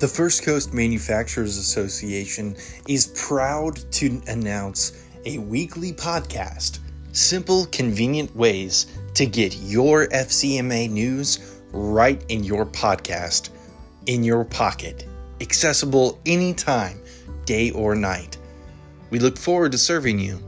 The First Coast Manufacturers Association is proud to announce a weekly podcast. Simple, convenient ways to get your FCMA news right in your podcast, in your pocket, accessible anytime, day or night. We look forward to serving you.